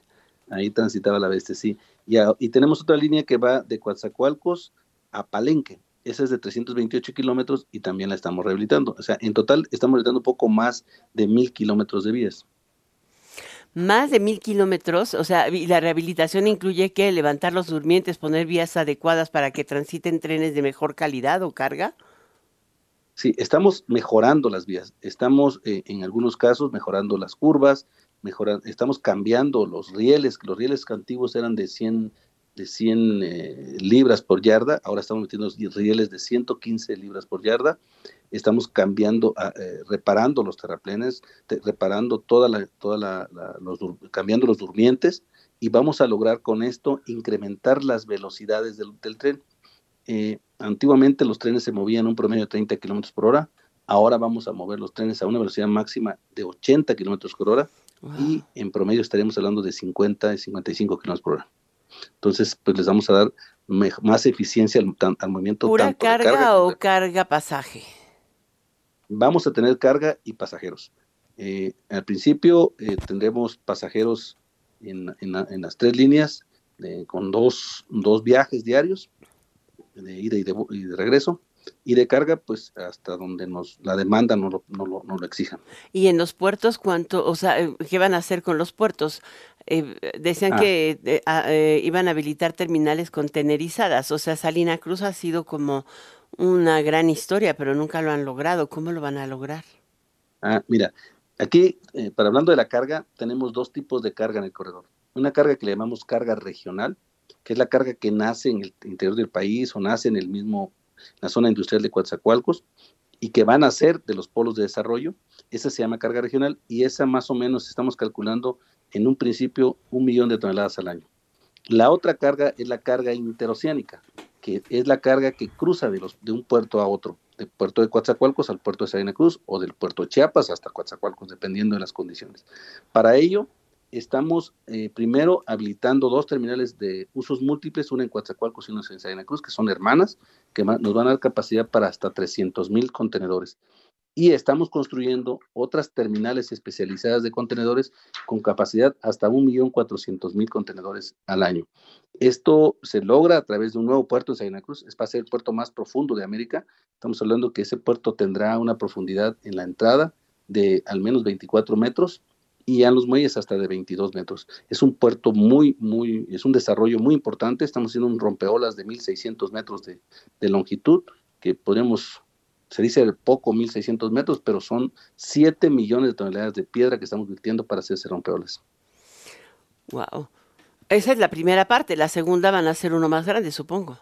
Ahí transitaba la bestia, sí. Y, y tenemos otra línea que va de Coatzacoalcos a Palenque. Esa es de 328 kilómetros y también la estamos rehabilitando. O sea, en total estamos rehabilitando un poco más de mil kilómetros de vías más de mil kilómetros, o sea, y la rehabilitación incluye que levantar los durmientes, poner vías adecuadas para que transiten trenes de mejor calidad o carga. Sí, estamos mejorando las vías, estamos eh, en algunos casos mejorando las curvas, estamos cambiando los rieles, los rieles antiguos eran de 100 de 100 eh, libras por yarda, ahora estamos metiendo rieles de 115 libras por yarda, estamos cambiando, ah, eh, reparando los terraplenes, reparando toda la, toda la, cambiando los durmientes y vamos a lograr con esto incrementar las velocidades del, tren. Antiguamente los trenes se movían a un promedio de 30 kilómetros por hora, ahora vamos a mover los trenes a una velocidad máxima de 80 kilómetros por hora y en promedio estaríamos hablando de 50 y 55 kilómetros por hora. Entonces, pues les vamos a dar más eficiencia al, al movimiento. ¿Pura carga, o carga pasaje? Vamos a tener carga y pasajeros. Eh, al principio eh, tendremos pasajeros en, en, las tres líneas con dos, dos, viajes diarios de ida y de, y de regreso y de carga pues hasta donde nos la demanda no lo, no lo, no lo exija. ¿Y en los puertos cuánto, o sea, eh, qué van a hacer con los puertos? Eh, decían ah. que eh, ah, iban a habilitar terminales contenerizadas, o sea, Salina Cruz ha sido como una gran historia, pero nunca lo han logrado. ¿Cómo lo van a lograr? Ah, mira, aquí, para hablando de la carga, tenemos dos tipos de carga en el corredor. Una carga que le llamamos carga regional, que es la carga que nace en el interior del país o nace en el mismo la zona industrial de Coatzacoalcos, y que van a ser de los polos de desarrollo. Esa se llama carga regional y esa más o menos estamos calculando en un principio un millón de toneladas al año. La otra carga es la carga interoceánica, que es la carga que cruza de, los, de un puerto a otro, del puerto de Coatzacoalcos al puerto de Salina Cruz o del puerto de Chiapas hasta Coatzacoalcos, dependiendo de las condiciones. Para ello, estamos eh, primero habilitando dos terminales de usos múltiples, una en Coatzacoalcos y una en Salina Cruz, que son hermanas, que nos van a dar capacidad para hasta 300 mil contenedores. Y estamos construyendo otras terminales especializadas de contenedores con capacidad hasta 1.400.000 contenedores al año. Esto se logra a través de un nuevo puerto en Salina Cruz, es para ser el puerto más profundo de América. Estamos hablando que ese puerto tendrá una profundidad en la entrada de al menos 24 metros y a los muelles hasta de 22 metros. Es un puerto muy, muy, es un desarrollo muy importante. Estamos haciendo un rompeolas de 1.600 metros de, longitud, que podemos, se dice poco, 1.600 metros, pero son 7 millones de toneladas de piedra que estamos virtiendo para hacer ese rompeolas. Wow. Esa es la primera parte. La segunda van a ser uno más grande, supongo.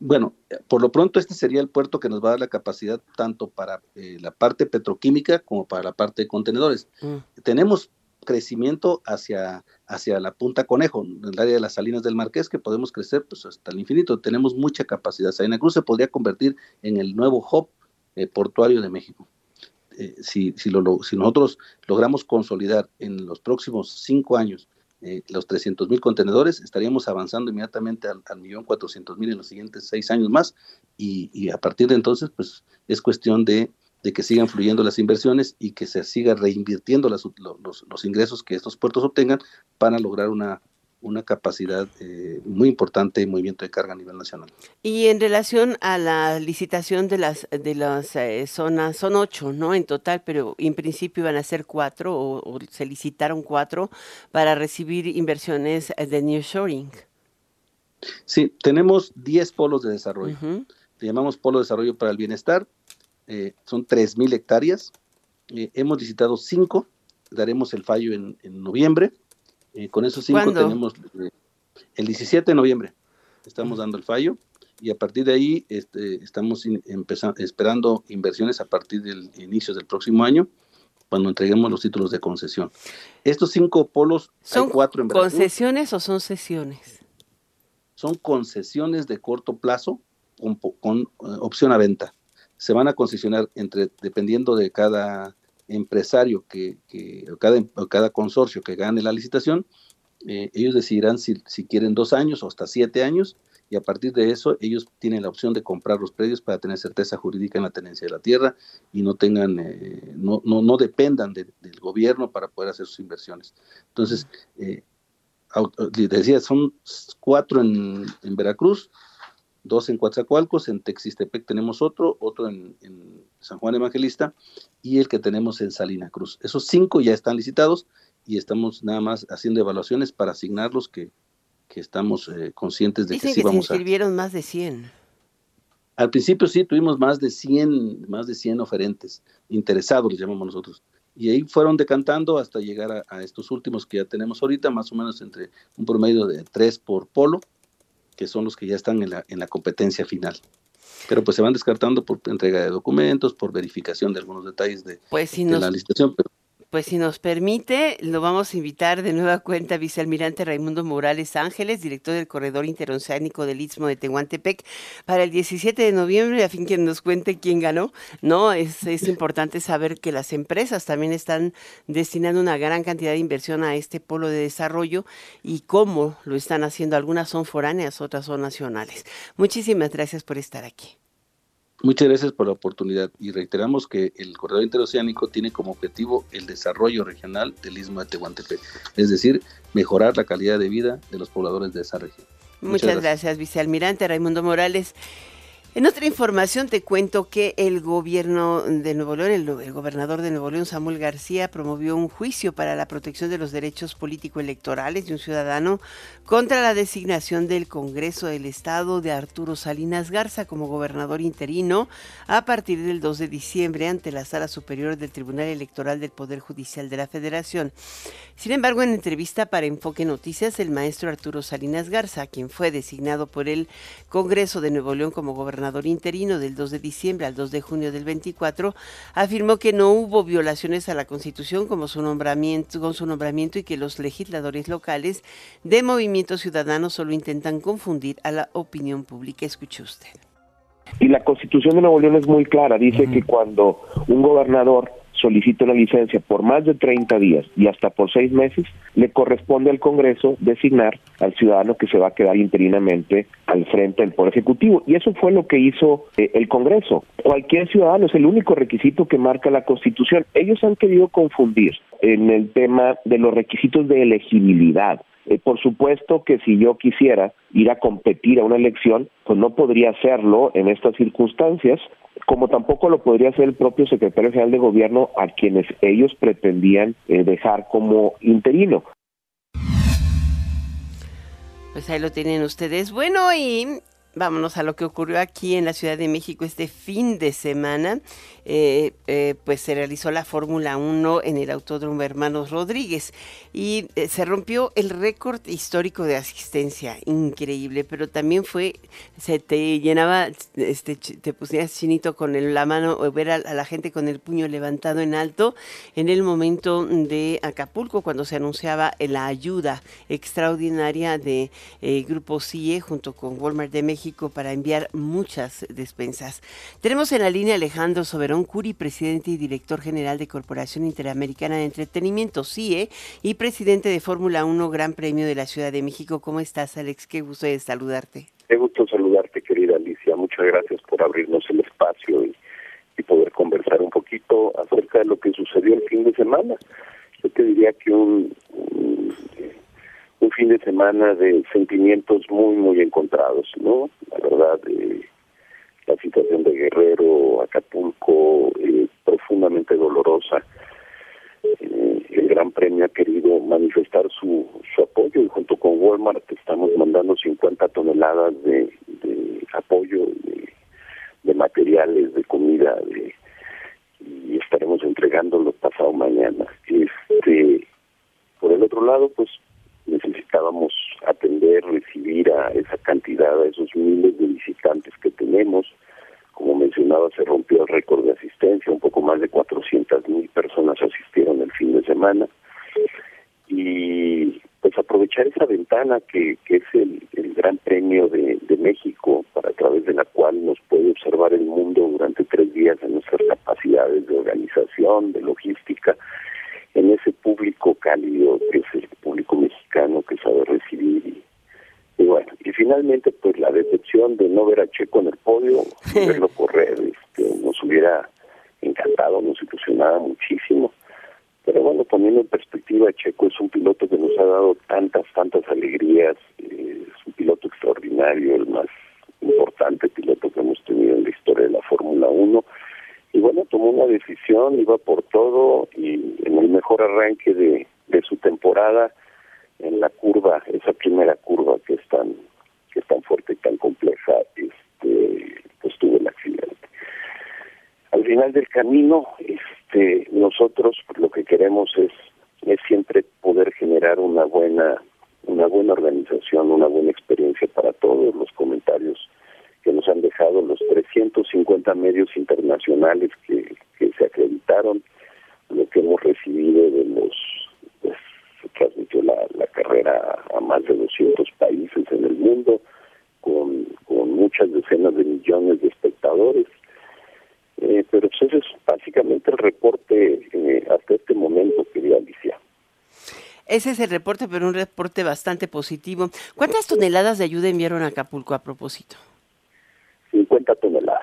Bueno, por lo pronto este sería el puerto que nos va a dar la capacidad tanto para eh, la parte petroquímica como para la parte de contenedores. Mm. Tenemos crecimiento hacia, hacia la punta Conejo, en el área de las salinas del Marqués, que podemos crecer pues, hasta el infinito. Tenemos mucha capacidad. Salina Cruz se podría convertir en el nuevo hub eh, portuario de México. Eh, si, si, lo, si nosotros logramos consolidar en los próximos cinco años eh, los 300 mil contenedores, estaríamos avanzando inmediatamente al, millón 400 mil en los siguientes seis años más. Y, a partir de entonces pues es cuestión de, que sigan fluyendo las inversiones y que se siga reinvirtiendo los, ingresos que estos puertos obtengan para lograr una, una capacidad eh, muy importante de movimiento de carga a nivel nacional. Y en relación a la licitación de las de las eh, zonas, son ocho, ¿no? En total, pero en principio iban a ser cuatro o, se licitaron cuatro para recibir inversiones de nearshoring. Sí, tenemos diez polos de desarrollo. Le llamamos polo de desarrollo para el bienestar. Eh, son tres mil hectáreas. hemos licitado cinco. Daremos el fallo en, en noviembre eh, con esos cinco tenemos eh, el 17 de noviembre. Estamos dando el fallo y a partir de ahí este, estamos esperando inversiones a partir del inicio del próximo año cuando entreguemos los títulos de concesión. Estos cinco polos, ¿son cuatro en concesiones o son sesiones? Son concesiones de corto plazo con, eh, opción a venta. Se van a concesionar entre, dependiendo de cada empresario que, que o cada, cada consorcio que gane la licitación, eh, ellos decidirán si, si, quieren dos años o hasta siete años y a partir de eso ellos tienen la opción de comprar los predios para tener certeza jurídica en la tenencia de la tierra y no tengan, eh, no, no, no, dependan del gobierno para poder hacer sus inversiones. Entonces, eh, decía, son cuatro en, en Veracruz, dos en Coatzacoalcos, en Texistepec tenemos otro, otro en, San Juan Evangelista y el que tenemos en Salina Cruz. Esos cinco ya están licitados y estamos nada más haciendo evaluaciones para asignarlos que, que estamos eh, conscientes de que sí que vamos se inscribieron más de 100. Al principio sí, tuvimos más de 100, más de 100 oferentes, interesados les llamamos nosotros. Y ahí fueron decantando hasta llegar a, a estos últimos que ya tenemos ahorita, más o menos entre un promedio de tres por polo, que son los que ya están en la, en la competencia final. Pero pues se van descartando por entrega de documentos, por verificación de algunos detalles de, pues la licitación, pero pues si nos permite, lo vamos a invitar de nueva cuenta vicealmirante Raimundo Morales Ángeles, director del Corredor Interoceánico del Istmo de Tehuantepec, para el 17 de noviembre, a fin que nos cuente quién ganó. No, es, es importante saber que las empresas también están destinando una gran cantidad de inversión a este polo de desarrollo y cómo lo están haciendo. Algunas son foráneas, otras son nacionales. Muchísimas gracias por estar aquí. Muchas gracias por la oportunidad y reiteramos que el corredor interoceánico tiene como objetivo el desarrollo regional del istmo de Tehuantepec, es decir, mejorar la calidad de vida de los pobladores de esa región. Muchas, gracias. gracias, vicealmirante Raimundo Morales. En otra información te cuento que el gobierno de Nuevo León, el, gobernador de Nuevo León, Samuel García, promovió un juicio para la protección de los derechos político-electorales de un ciudadano contra la designación del Congreso del Estado de Arturo Salinas Garza como gobernador interino a partir del 2 de diciembre ante la Sala Superior del Tribunal Electoral del Poder Judicial de la Federación. Sin embargo, en entrevista para Enfoque Noticias, el maestro Arturo Salinas Garza, quien fue designado por el Congreso de Nuevo León como gobernador interino del 2 de diciembre al 2 de junio del 24, afirmó que no hubo violaciones a la Constitución como su nombramiento, con su nombramiento y que los legisladores locales de Movimiento Ciudadano solo intentan confundir a la opinión pública. Escuche usted. Y la Constitución de Nuevo León es muy clara, dice que cuando un gobernador solicita una licencia por más de 30 días y hasta por seis meses, le corresponde al Congreso designar al ciudadano que se va a quedar interinamente al frente del Poder Ejecutivo. Y eso fue lo que hizo eh, el Congreso. Cualquier ciudadano es el único requisito que marca la Constitución. Ellos han querido confundir en el tema de los requisitos de elegibilidad. Eh, por supuesto que si yo quisiera ir a competir a una elección, pues no podría hacerlo en estas circunstancias, como tampoco lo podría hacer el propio secretario general de gobierno a quienes ellos pretendían eh, dejar como interino. Pues ahí lo tienen ustedes. Bueno, y vámonos a lo que ocurrió aquí en la Ciudad de México este fin de semana. Eh, eh, pues se realizó la Fórmula 1 en el Autódromo Hermanos Rodríguez y eh, se rompió el récord histórico de asistencia, increíble, pero también fue, se te llenaba, este, te pusieras chinito con la mano o ver a, la gente con el puño levantado en alto en el momento de Acapulco, cuando se anunciaba la ayuda extraordinaria de Grupo CIE junto con Walmart de México para enviar muchas despensas. Tenemos en la línea Alejandro Soberón Curi, presidente y director general de Corporación Interamericana de Entretenimiento, CIE, y presidente de Fórmula 1 Gran Premio de la Ciudad de México. ¿Cómo estás, Alex? Qué gusto de saludarte. Qué gusto saludarte, querida Alicia. Muchas gracias por abrirnos el espacio y, poder conversar un poquito acerca de lo que sucedió el fin de semana. Yo te diría que un, un fin de semana de sentimientos muy, muy encontrados, ¿no? La verdad, eh, la situación de Guerrero, Acapulco, eh, profundamente dolorosa. Eh, el Gran Premio ha querido manifestar su, su apoyo y junto con Walmart estamos mandando 50 toneladas de, apoyo, de, de materiales, de comida, de, y estaremos entregándolo pasado mañana. Este, por el otro lado, pues recibir a esa cantidad, a esos miles de visitantes que tenemos. Como mencionaba, se rompió el récord de asistencia, un poco más de 400 mil personas asistieron el fin de semana. Y pues aprovechar esa ventana que, es el, Gran Premio de, de México, para a través de la cual nos puede observar el mundo durante tres días en nuestras capacidades de organización, de logística, en ese público cálido que es el público mexicano que sabe recibir y, bueno y finalmente pues la decepción de no ver a Checo en el podio verlo correr este, nos hubiera encantado nos ilusionaba muchísimo. Pero bueno poniendo en perspectiva Checo es un piloto que nos ha dado tantas tantas alegrías eh, es un piloto extraordinario el más importante piloto que hemos tenido en la historia de la Fórmula 1 y bueno, tomó una decisión, iba por todo y en el mejor arranque de, de su temporada, en la curva, esa primera curva que es tan, que es tan fuerte y tan compleja, este, pues tuvo el accidente. Al final del camino, este, nosotros lo que queremos es, es siempre poder generar una buena, una buena organización, una buena experiencia para todos los comentarios que nos han dejado los 350 medios internacionales que, que se acreditaron, lo que hemos recibido de los, pues se transmitió la, a más de 200 países en el mundo, con, con muchas decenas de millones de espectadores. Eh, pero pues ese es básicamente el reporte eh, hasta este momento, querida Alicia. Ese es el reporte, pero un reporte bastante positivo. ¿Cuántas toneladas de ayuda enviaron a Acapulco a propósito? 50 toneladas.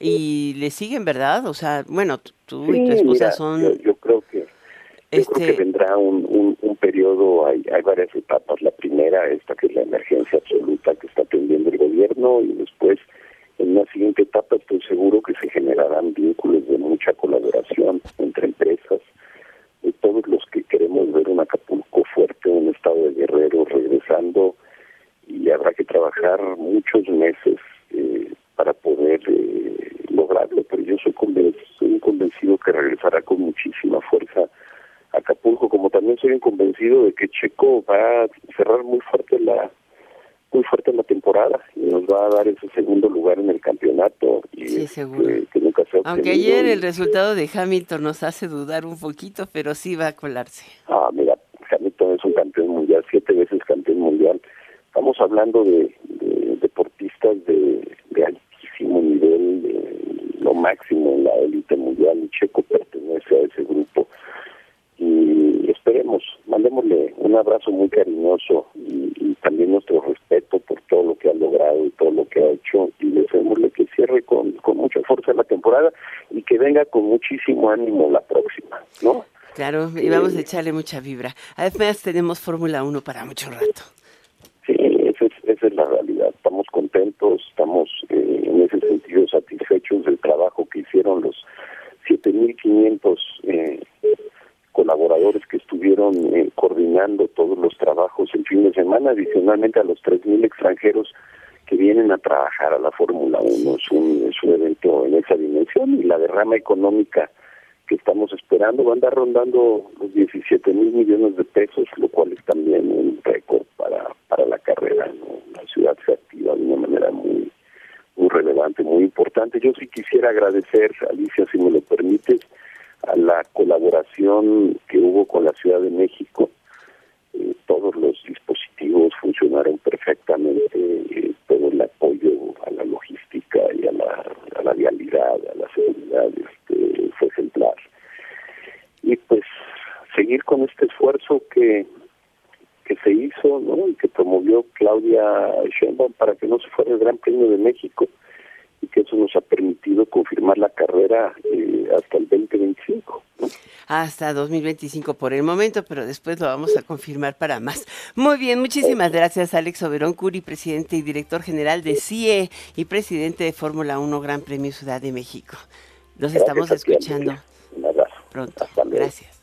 Y le siguen, ¿verdad? O sea, bueno, tú Sí, y tu esposa mira, son... Yo, yo creo que yo Este- creo que vendrá un, hay, hay varias etapas. La primera, esta que es la emergencia absoluta que está atendiendo el gobierno, y después, en una siguiente etapa, estoy seguro que se generarán vínculos de mucha colaboración entre empresas, de todos los que queremos ver un Acapulco fuerte, un estado de guerrero regresando, y habrá que trabajar muchos meses eh, para poder eh, lograrlo, pero yo soy convencido, soy convencido que regresará con muchísima fuerza Acapulco, como también soy convencido de que Checo va a cerrar muy fuerte la muy fuerte la temporada y nos va a dar ese segundo lugar en el campeonato y Sí, seguro. que nunca se Aunque ayer el resultado de Hamilton nos hace dudar un poquito, pero sí va a colarse. Ah, mira, Hamilton es un campeón mundial, siete veces campeón mundial. Estamos hablando de, de deportistas de, de altísimo nivel, de lo máximo en la élite mundial. Y Checo pertenece a ese grupo. Y esperemos, mandémosle un abrazo muy cariñoso y, y también nuestro respeto por todo lo que ha logrado y todo lo que ha hecho. Y deseémosle que cierre con, con mucha fuerza la temporada y que venga con muchísimo ánimo la próxima, ¿no? Claro, y vamos a echarle mucha vibra. Además tenemos Fórmula 1 para mucho rato. Sí, esa es, esa es la realidad. Estamos contentos, estamos eh, en ese sentido satisfechos del trabajo que hicieron los 7.500 eh, colaboradores que estuvieron eh, coordinando todos los trabajos el fin de semana, adicionalmente a los 3.000 extranjeros que vienen a trabajar a la Fórmula 1. Es un, es un evento en esa dimensión y la derrama económica que estamos esperando va a andar rondando los 17 mil millones de pesos, lo cual es también un récord para, para la carrera. ¿no? La ciudad se activa de una manera muy, muy relevante, muy importante. Yo sí quisiera agradecer, Alicia, si me lo permites, a la colaboración que hubo con la Ciudad de México. Eh, todos los dispositivos funcionaron perfectamente, eh, todo el apoyo a la logística y a la, a la vialidad, a la seguridad, este, fue ejemplar. Y pues seguir con este esfuerzo que que se hizo, ¿no? Y que promovió Claudia Sheinbaum para que no se fuera el Gran Premio de México que eso nos ha permitido confirmar la carrera eh, hasta el 2025. Hasta 2025 por el momento, pero después lo vamos a confirmar para más. Muy bien, muchísimas gracias Alex Oberón Curi, presidente y director general de CIE y presidente de Fórmula 1 Gran Premio Ciudad de México. Nos estamos escuchando. Pronto. Gracias.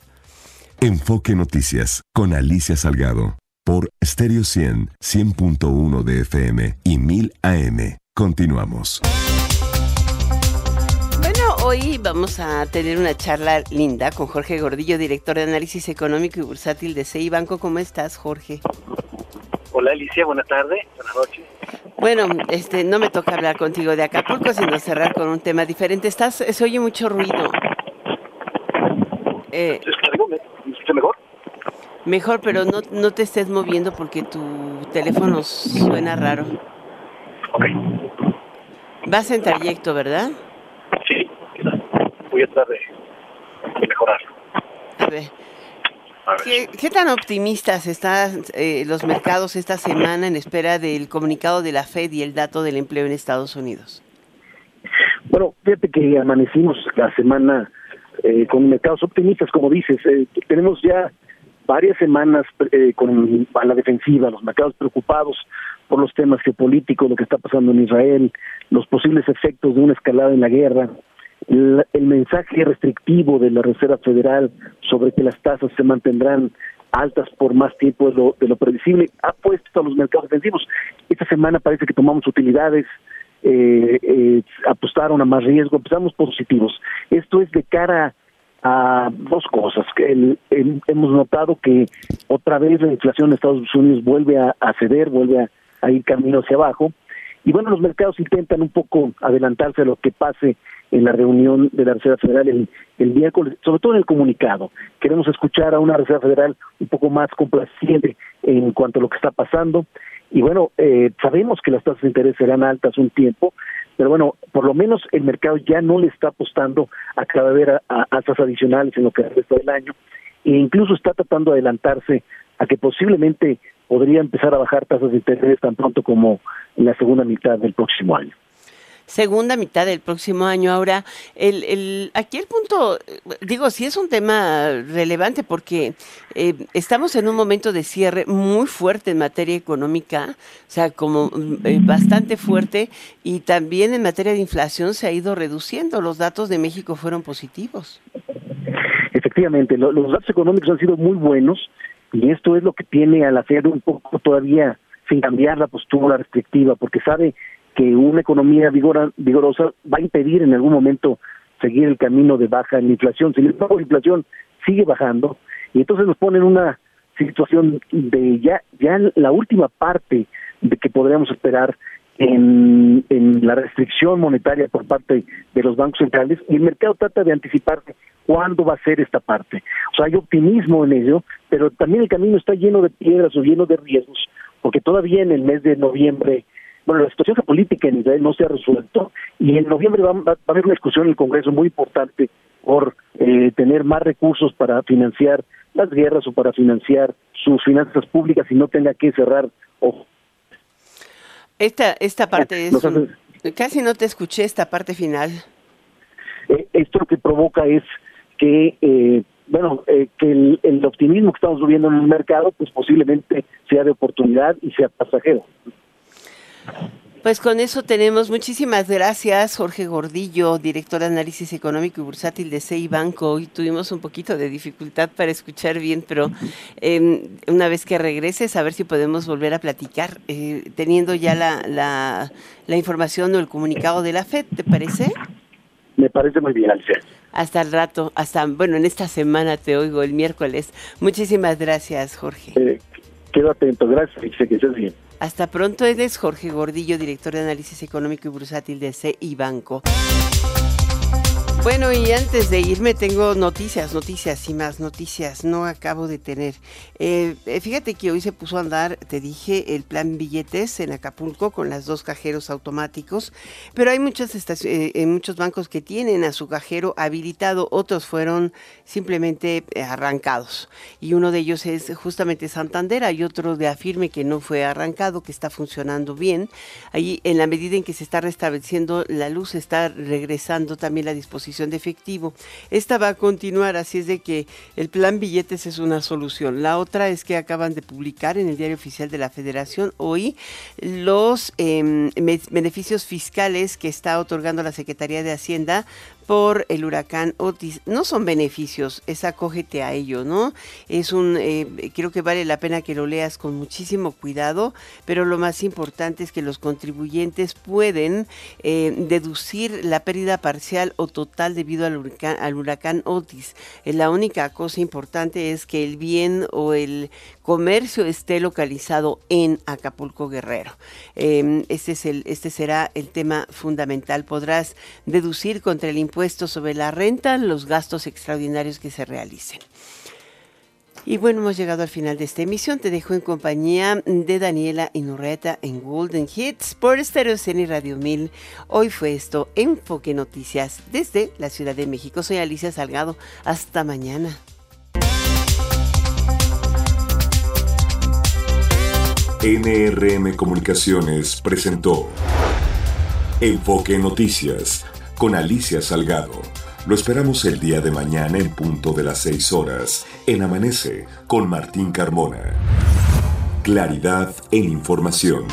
Enfoque Noticias con Alicia Salgado por Stereo 100, 100.1 de FM y 1000 AM. Continuamos. Hoy vamos a tener una charla linda con Jorge Gordillo, director de análisis económico y bursátil de CI Banco. ¿Cómo estás, Jorge? Hola, Alicia. Buenas tardes. Buenas noches. Bueno, este, no me toca hablar contigo de Acapulco, sino cerrar con un tema diferente. Estás, se oye mucho ruido. Eh, ¿Me mejor? Mejor, pero no, no te estés moviendo porque tu teléfono suena raro. Ok. Vas en trayecto, ¿verdad? Sí, voy a tratar de, mejorarlo. A ver. ¿Qué, tan optimistas están eh, los mercados esta semana en espera del comunicado de la Fed y el dato del empleo en Estados Unidos? Bueno, fíjate que amanecimos la semana eh, con mercados optimistas, como dices. Eh, tenemos ya varias semanas eh, con a la defensiva, los mercados preocupados por los temas geopolíticos, lo que está pasando en Israel, los posibles efectos de una escalada en la guerra, el, mensaje restrictivo de la Reserva Federal sobre que las tasas se mantendrán altas por más tiempo de lo, de lo previsible, ha puesto a los mercados defensivos. Esta semana parece que tomamos utilidades, eh, eh, apostaron a más riesgo, empezamos positivos. Esto es de cara a dos cosas. que hemos notado que otra vez la inflación en Estados Unidos vuelve a, ceder, vuelve a, ir camino hacia abajo. Y bueno, los mercados intentan un poco adelantarse a lo que pase en la reunión de la Reserva Federal el, el miércoles, sobre todo en el comunicado. Queremos escuchar a una Reserva Federal un poco más complaciente en cuanto a lo que está pasando. Y bueno, eh, sabemos que las tasas de interés serán altas un tiempo, pero bueno, por lo menos el mercado ya no le está apostando a cada vez a, tasas adicionales en lo que resta del año e incluso está tratando de adelantarse a que posiblemente podría empezar a bajar tasas de interés tan pronto como en la segunda mitad del próximo año segunda mitad del próximo año. Ahora, el, el, aquí el punto, digo, sí es un tema relevante porque eh, estamos en un momento de cierre muy fuerte en materia económica, o sea, como eh, bastante fuerte, y también en materia de inflación se ha ido reduciendo. Los datos de México fueron positivos. Efectivamente, los datos económicos han sido muy buenos y esto es lo que tiene a la Fed un poco todavía sin cambiar la postura restrictiva, porque sabe que una economía vigorosa va a impedir en algún momento seguir el camino de baja en la inflación. Sin embargo, la inflación sigue bajando y entonces nos pone en una situación de ya, ya la última parte de que podríamos esperar en, en la restricción monetaria por parte de los bancos centrales y el mercado trata de anticiparse cuándo va a ser esta parte. O sea, hay optimismo en ello, pero también el camino está lleno de piedras o lleno de riesgos, porque todavía en el mes de noviembre bueno, la situación política en Israel no se ha resuelto y en noviembre va, a haber una discusión en el Congreso muy importante por eh, tener más recursos para financiar las guerras o para financiar sus finanzas públicas y no tenga que cerrar ojos. Esta, esta parte es... casi no te escuché esta parte final. Eh, esto lo que provoca es que, eh, bueno, que el, el optimismo que estamos viviendo en el mercado, pues posiblemente sea de oportunidad y sea pasajero. Pues con eso tenemos. Muchísimas gracias, Jorge Gordillo, director de análisis económico y bursátil de CI Banco. Hoy tuvimos un poquito de dificultad para escuchar bien, pero em, una vez que regreses, a ver si podemos volver a platicar, eh, teniendo ya la, la, la, información o el comunicado de la FED, ¿te parece? Me parece muy bien, Alicia. Hasta el rato, hasta, bueno, en esta semana te oigo, el miércoles. Muchísimas gracias, Jorge. Eh, quedo atento, gracias, Alicia, que estés bien. Hasta pronto, eres Jorge Gordillo, director de análisis económico y bursátil de CI Banco. Bueno, y antes de irme tengo noticias, noticias y más noticias. No acabo de tener. Eh, eh, fíjate que hoy se puso a andar, te dije, el plan billetes en Acapulco con las dos cajeros automáticos, pero hay muchas eh, muchos bancos que tienen a su cajero habilitado, otros fueron simplemente arrancados. Y uno de ellos es justamente Santander, hay otro de Afirme que no fue arrancado, que está funcionando bien. Ahí, en la medida en que se está restableciendo la luz, está regresando también la disposición de efectivo. Esta va a continuar, así es de que el plan billetes es una solución. La otra es que acaban de publicar en el diario oficial de la Federación hoy los em, beneficios fiscales que está otorgando la Secretaría de Hacienda por el huracán Otis. No son beneficios, es acógete a ello, ¿no? Es un, eh, creo que vale la pena que lo leas con muchísimo cuidado, pero lo más importante es que los contribuyentes pueden eh, deducir la pérdida parcial o total debido al huracán, al huracán Otis. Eh, la única cosa importante es que el bien o el comercio esté localizado en Acapulco Guerrero. Em, este, es el, este será el tema fundamental. Podrás deducir contra el impuesto sobre la renta los gastos extraordinarios que se realicen. Y bueno, hemos llegado al final de esta emisión. Te dejo en compañía de Daniela Inurreta en Golden Hits por Stereo y Radio 1000. Hoy fue esto, Enfoque Noticias desde la Ciudad de México. Soy Alicia Salgado. Hasta mañana. NRM Comunicaciones presentó Enfoque Noticias con Alicia Salgado. Lo esperamos el día de mañana en punto de las 6 horas en Amanece con Martín Carmona. Claridad en información.